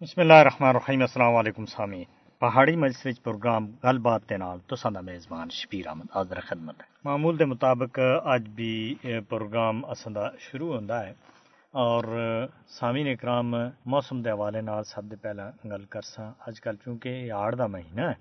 بسم اللہ الرحمن الرحیم، السلام علیکم سامی. پہاڑی مجلس پروگرام گل بات کے نال، تو سا میزبان شبیر احمد حاضر خدمت ہے. معمول دے مطابق اج بھی پروگرام اساں شروع ہوندا ہے اور سامعین اکرام موسم دے حوالے نال سب دے پہلا گل کرساں. اج کل چونکہ یہ آڑ دا مہینہ ہے،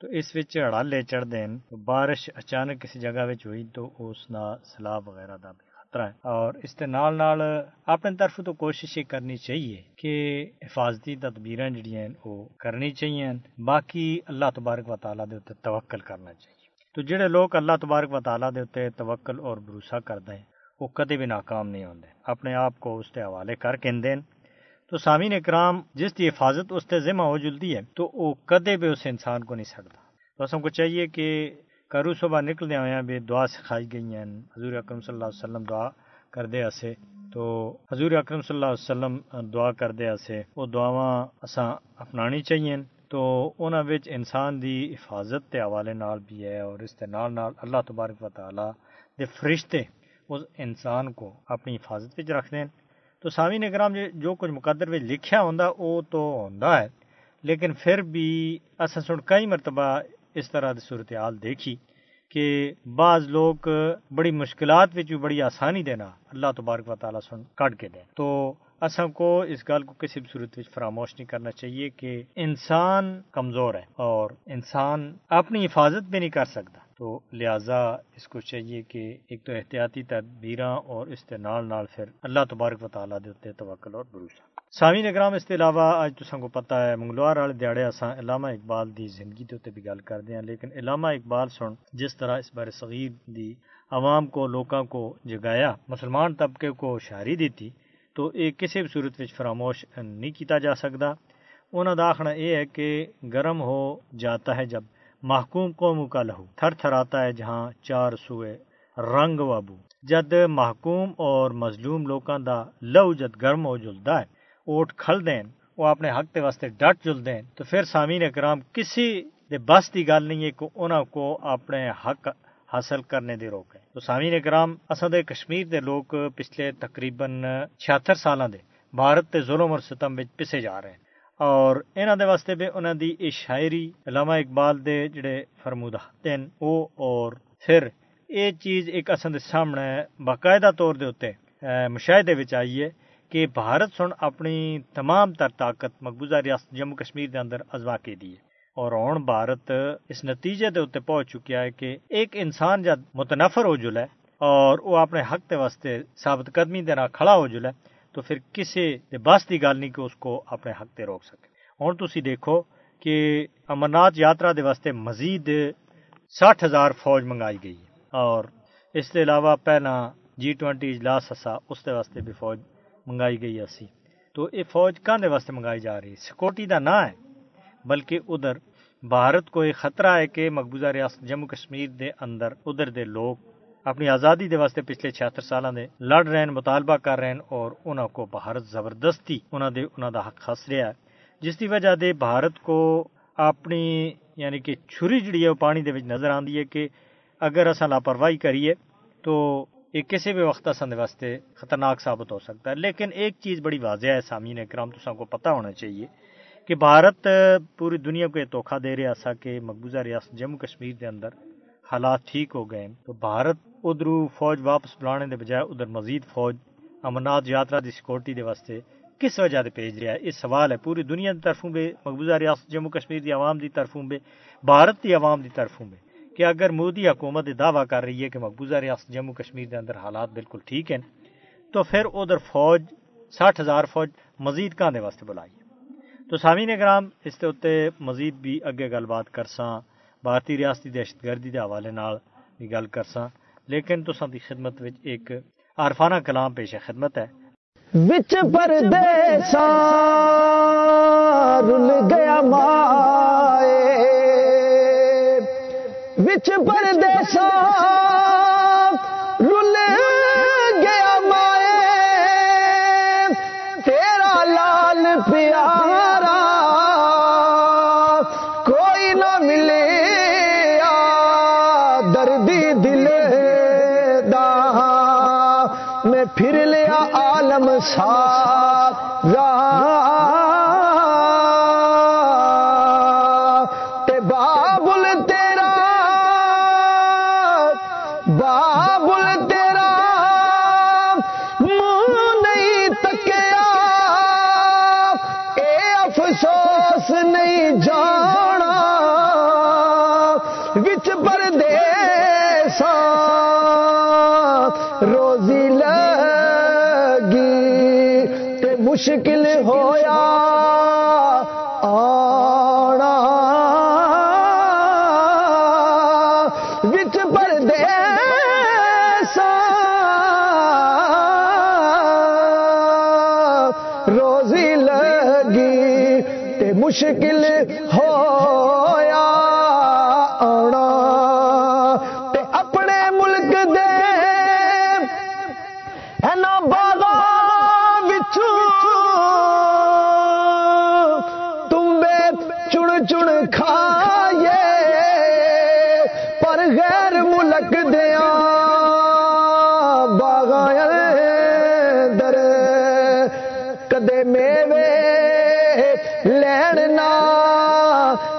تو اس وچ ہڑالے چڑھ دین بارش اچانک کسی جگہ وچ ہوئی تو اس نال سیلاب وغیرہ دا بھی خطرہ ہے۔ اور اس کے نال نال اپنے طرف تو کوشش یہ کرنی چاہیے کہ حفاظتی تدبیر جڑیاں وہ کرنی چاہیے۔ باقی اللہ تبارک و تعالیٰ دے توکل کرنا چاہیے۔ تو جڑے لوگ اللہ تبارک و تعالیٰ دے توکل اور بھروسہ کرتے ہیں، وہ کدے بھی ناکام نہیں ہوتے اپنے آپ کو اس کے حوالے کر کے دین۔ تو سامعین اکرام، جس کی حفاظت اس کے ذمہ ہو جلتی ہے، تو وہ کدے بھی اس انسان کو نہیں سکتا۔ تو ہم کو چاہیے کہ کرو صبح نکلدے ہوئے بھی دعا سکھائی گئی ہیں حضور اکرم صلی اللہ علیہ وسلم دعا کر دے اسے تو حضور اکرم صلی اللہ علیہ وسلم دعا کر دے اسے وہ دعاواں اساں اپنانی چاہیے۔ تو انہاں وچ انسان دی حفاظت کے حوالے نال بھی ہے اور اس کے نال نال اللہ تبارک و تعالی دے فرشتے اس انسان کو اپنی حفاظت وچ رکھ دین تو سامعین اکرام جو کچھ مقدر وچ لکھیا ہوندا، او تو ہوندا ہے۔ لیکن پھر بھی اساں سن کئی مرتبہ اس طرح کی صورتحال دیکھی کہ بعض لوگ بڑی مشکلات بھی بڑی آسانی دینا اللہ تبارک و تعالیٰ سن کٹ کے دیں تو اصا کو اس گل کو کسی بھی صورت فراموش نہیں کرنا چاہیے کہ انسان کمزور ہے اور انسان اپنی حفاظت بھی نہیں کر سکتا۔ تو لہٰذا اس کو چاہیے کہ ایک تو احتیاطی تدبیر اور اس کے نال پھر اللہ تبارک و تعالیٰ دے توکل اور بھروسہ۔ سامی نگرام اس کے علاوہ اج تو کو پتہ ہے، منگلوار والے دیہڑے اساں علامہ اقبال دی زندگی کے اتنے بھی گل کرتے ہیں، لیکن علامہ اقبال سن جس طرح اس بارے صغیر دی عوام کو، لوکاں کو جگایا، مسلمان طبقے کو شاعری دیتی، تو یہ کسی بھی صورت وچ فراموش نہیں کیتا جا سکتا انہوں کا آخنا یہ ہے کہ گرم ہو جاتا ہے جب محکوم قوم کا لہو۔ تھر تھر آتا ہے جہاں چار سوئے رنگ و ابو۔ جد محکوم اور مظلوم لوکاں دا لہو جد گرم ہو جلدا ہے۔ اوٹ کھل دین وہ اپنے حق دے واسطے ڈٹ جل دین تو پھر سامعین اکرام، کسی دے بس دی گل نہیں ہے کہ انہاں کو اپنے حق حاصل کرنے دے روکے تو سامعین اکرام، اساں دے کشمیر دے لوگ پچھلے تقریباً 76 سالاں دے بھارت تے ظلم اور ستم وچ پسے جا رہے ہیں۔ اور انہاں دے واسطے بھی انہاں دی یہ شاعری علامہ اقبال دے جڑے فرمودہ تین او اور پھر یہ چیز ایک اصل دے سامنے باقاعدہ طور دے ہوتے مشاہدے وچ آئیے کہ بھارت سن اپنی تمام تر طاقت مقبوضہ ریاست جموں کشمیر دے اندر ازوا کے دی ہے۔ اور ہوں بھارت اس نتیجے دے اتنے پہنچ چکیا ہے کہ ایک انسان جب متنفر ہو جلے اور وہ اپنے حق دے واسطے ثابت قدمی دے کھڑا ہو جلے تو پھر کسی بس کی گل نہیں کہ اس کو اپنے حق تے روک سکے۔ ہوں تھی دیکھو کہ امرناتھ یاترا دے واسطے مزید سٹھ ہزار فوج منگائی گئی اور اس کے علاوہ پہلا جی ٹوینٹی اجلاس ہسا اس دے واسطے بھی فوج منگائی گئی اسی تو یہ فوج کہاں واسطے منگائی جا رہی سیکورٹی دا نہ ہے، بلکہ ادھر بھارت کو ایک خطرہ ہے کہ مقبوضہ ریاست جموں کشمیر دے اندر ادھر دے لوگ اپنی آزادی دے واسطے پچھلے چھہتر سالوں دے لڑ رہے ہیں مطالبہ کر رہے ہیں اور انہوں کو بھارت زبردستی انہوں دے انہوں دا حق خس رہا ہے۔ جس کی وجہ دے بھارت کو اپنی یعنی کہ چھری جڑی ہے، وہ پانی دے وچ نظر آندی ہے کہ اگر اصل لاپرواہی کریے تو یہ کسی بھی وقت اصل واسطے خطرناک ثابت ہو سکتا ہے۔ لیکن ایک چیز بڑی واضح ہے، سامعین اکرام تو کو پتہ ہونا چاہیے کہ بھارت پوری دنیا کو یہ دھوکھا دے رہا سا کہ مقبوضہ ریاست جموں کشمیر دے اندر حالات ٹھیک ہو گئے تو بھارت ادھر فوج واپس بلانے دے بجائے ادھر مزید فوج امرناتھ یاترا دی سیکورٹی دے واسطے کس وجہ سے بھیج رہا ہے؟ یہ سوال ہے، پوری دنیا کی طرفوں بے مقبوضہ ریاست جموں کشمیر دی عوام دی طرفوں بے بھارت دی عوام دی طرفوں بے کہ اگر مودی حکومت دعویٰ کر رہی ہے کہ مقبوضہ ریاست جموں کشمیر دے اندر حالات بالکل ٹھیک ہیں، تو پھر ادھر فوج سٹھ ہزار فوج مزید کہاں دے واسطے بلائی تو سامعین گرام اس کے مزید بھی اگے گل بات کرساں، بھارتی ریاستی دہشت گردی کے حوالے بھی گل کرساں۔ لیکن تو دی خدمت وچ ایک عارفانہ کلام پیش ہے خدمت ہے۔ وچ پردیسا رل گیا مائے۔ وچ پردیسا رل مشکل ہویا آنا وچ پردیسا روزی لگی تے مشکل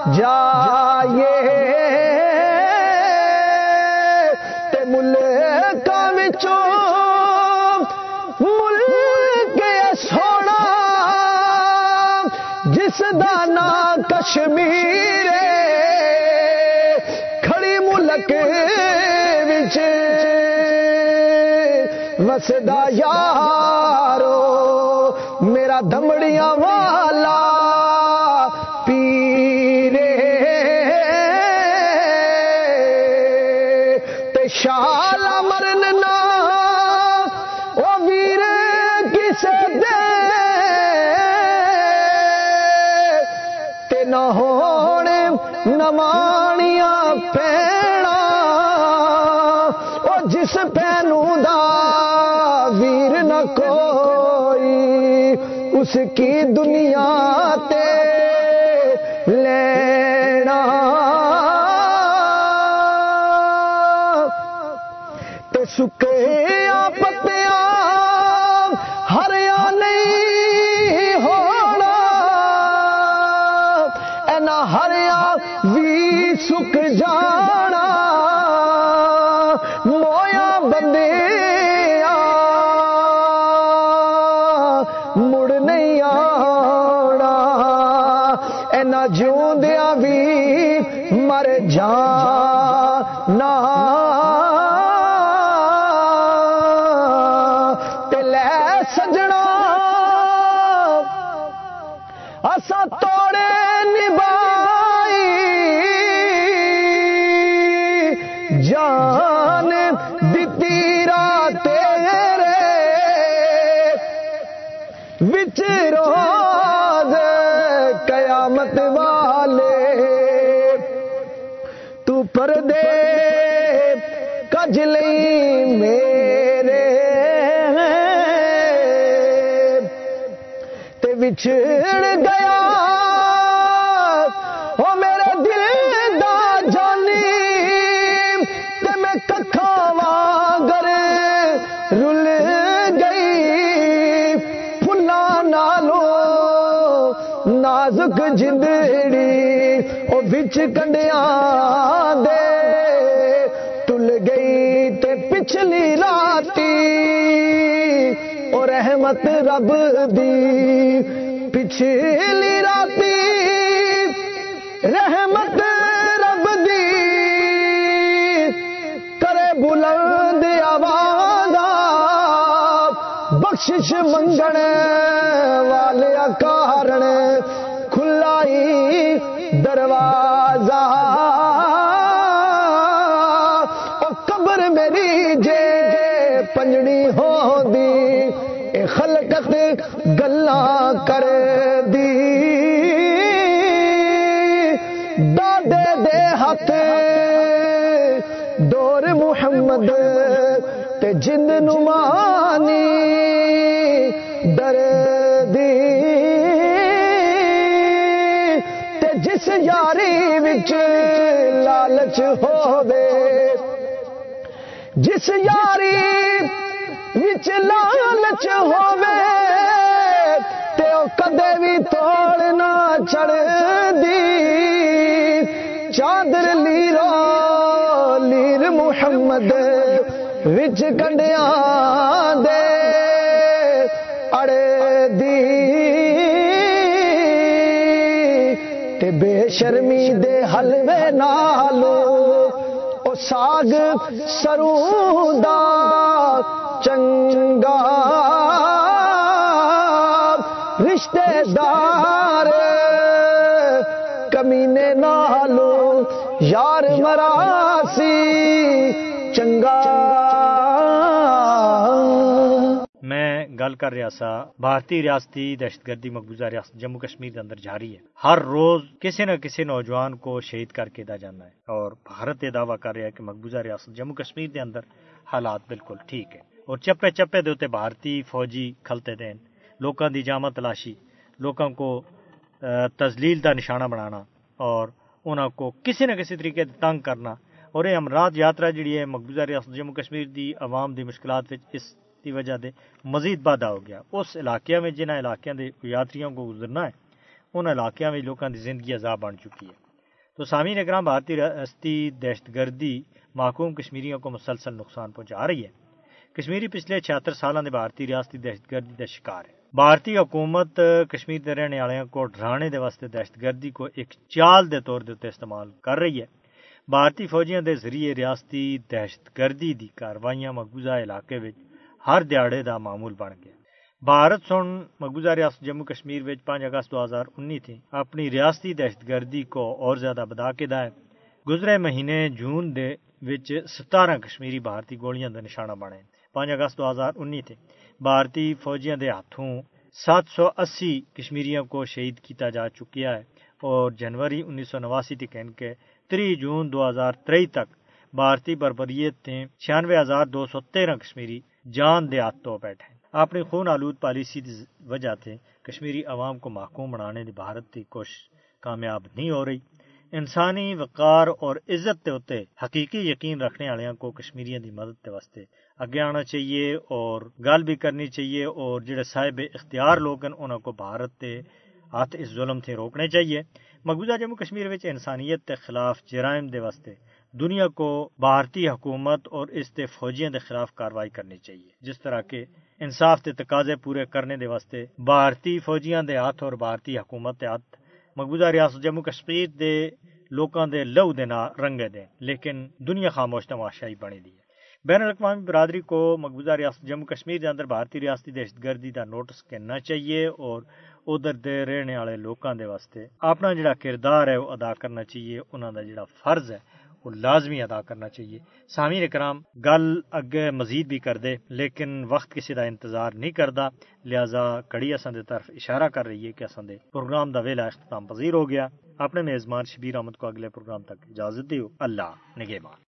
جائے تے ملکاں وچوں، ملک سونا، جس دا نام کشمیر کھڑی ملک وچ۔ وسدا یارو، میرا دمڑیاں والا۔ جس پینو دا ویر نہ کوئی، اس کی دنیا تے لینا۔ تے سکیا پتیاں ہریا نہیں ہونا۔ اینا ہریا بھی سک جانا سجنا اسا توڑے نبائی جان دتی رات تیرے۔ وچ روز قیامت والے۔ تو پردے کج نازک جدڑی او بچ کنڈیا دے تل گئی تے پچھلی راتی او رحمت رب دی پچھلی راتی رحمت بخشش منگن، والے کارن کھلائی دروازہ۔ او قبر میری جے پنجڑی ہو دی اے خلقت گلاں کر دی۔ دادے دے ہاتھ، دور محمد تے جند نمانی در دی۔ تے جس یاری وچ لالچ ہووے۔ جس یاری وچ لالچ ہووے۔ تے او کدے بھی توڑ نہ چڑھ دی۔ چادر لیرو لیر محمد وچ کنڈیاں دے اڑے دی تے بے شرمی دے حلوے نالو او ساگ سروندا چنگا رشتے دار کمینے نالو یار مراسی چنگا میں گل کر رہا سا بھارتی ریاستی دہشت گردی مقبوضہ ریاست جموں کشمیر کے اندر جاری ہے ہر روز کسی نہ کسی نوجوان کو شہید کر کے دا جانا ہے اور بھارت یہ دعویٰ کر رہا ہے کہ مقبوضہ ریاست جموں کشمیر کے اندر حالات بالکل ٹھیک ہے اور چپے چپے دے بھارتی فوجی کھلتے دین لوکاں دی جامع تلاشی لوکاں کو تزلیل دا نشانہ بنانا اور انہوں کو کسی نہ کسی طریقے تنگ کرنا اور یہ امرات یاترا جڑی ہے مقبوضہ ریاست جموں کشمیر دی عوام دی مشکلات اس کی وجہ دے مزید بادہ ہو گیا۔ اس علاقے میں جنہ علاقوں دے یاتریوں کو گزرنا ہے، ان علاقوں میں لوگوں کی زندگی عذاب بن چکی ہے۔ تو سامعین اکرام، بھارتی ریاستی دہشت گردی محکوم کشمیریوں کو مسلسل نقصان پہنچا رہی ہے۔ کشمیری پچھلے چھہتر سالوں کے بھارتی ریاستی دہشت گردی کا شکار ہے۔ بھارتی حکومت کشمیر کے رہنے والوں کو ڈرانے دے واسطے دہشت گردی کو ایک چال دے طور دے استعمال کر رہی ہے۔ بھارتی فوجیاں دے ذریعے ریاستی دہشت گردی دی کاروائیاں مقبوضہ علاقے ہر دیہڑے دا معمول بن گیا بھارت سن مقبوضہ ریاست جموں کشمیر وچ پانچ اگست دو ہزار انیس تھی اپنی ریاستی دہشت گردی کو اور زیادہ بدا کے دائے گزرے مہینے جون دے وچ ستارہ کشمیری بھارتی گولیاں دا نشانہ بنے پانچ اگست دو ہزار انیس تھی بھارتی فوجیاں دے ہاتھوں سات سو اسی کشمیریوں کو شہید کیتا جا چکیا ہے اور جنوری انیس سو نواسی تھی کے تری جون دو ہزار تری تک بھارتی بربریت تھے چھیانوے ہزار دو سو تیرہ کشمیری جان دے تو بیٹھے اپنی خون آلود پالیسی دی وجہ تھے کشمیری عوام کو محکوم بنانے دی بھارت کی کوشش کامیاب نہیں ہو رہی۔ انسانی وقار اور عزت تے ہوتے حقیقی یقین رکھنے والوں کو کشمیریوں دی مدد تے واسطے اگے آنا چاہیے اور گل بھی کرنی چاہیے اور جڑے صاحب اختیار لوگ ہیں انہوں کو بھارت تے ہاتھ اس ظلم تھے روکنے چاہیے۔ مقبوضہ جموں کشمیر وچ انسانیت کے خلاف جرائم دے واسطے دنیا کو بھارتی حکومت اور اس کے فوجیوں کے خلاف کاروائی کرنی چاہیے۔ جس طرح کے انصاف کے تقاضے پورے کرنے دے واسطے بھارتی فوجیاں دے ہاتھ اور بھارتی حکومت دے ہاتھ مقبوضہ ریاست جموں کشمیر دے لوکاں دے لو دے نا رنگے دے۔ لیکن دنیا خاموش تماشائی بنی دی بین الاقوامی برادری کو مقبوضہ ریاست جموں کشمیر دے اندر بھارتی ریاستی دہشت گردی دا نوٹس کرنا چاہیے اور ادھر دے رہنے والے لوکاں دے واسطے اپنا جڑا کردار ہے وہ ادا کرنا چاہیے انہوں دا جڑا فرض ہے وہ لازمی ادا کرنا چاہیے۔ سامعین کرام، گل اگے مزید بھی کر دے لیکن وقت کسی دا انتظار نہیں کردا، لہذا کڑی اساں دے طرف اشارہ کر رہی ہے کہ اساں دے پروگرام دا ویلا اختتام پذیر ہو گیا۔ اپنے میزبان شبیر احمد کو اگلے پروگرام تک اجازت دیو۔ اللہ نگہبان۔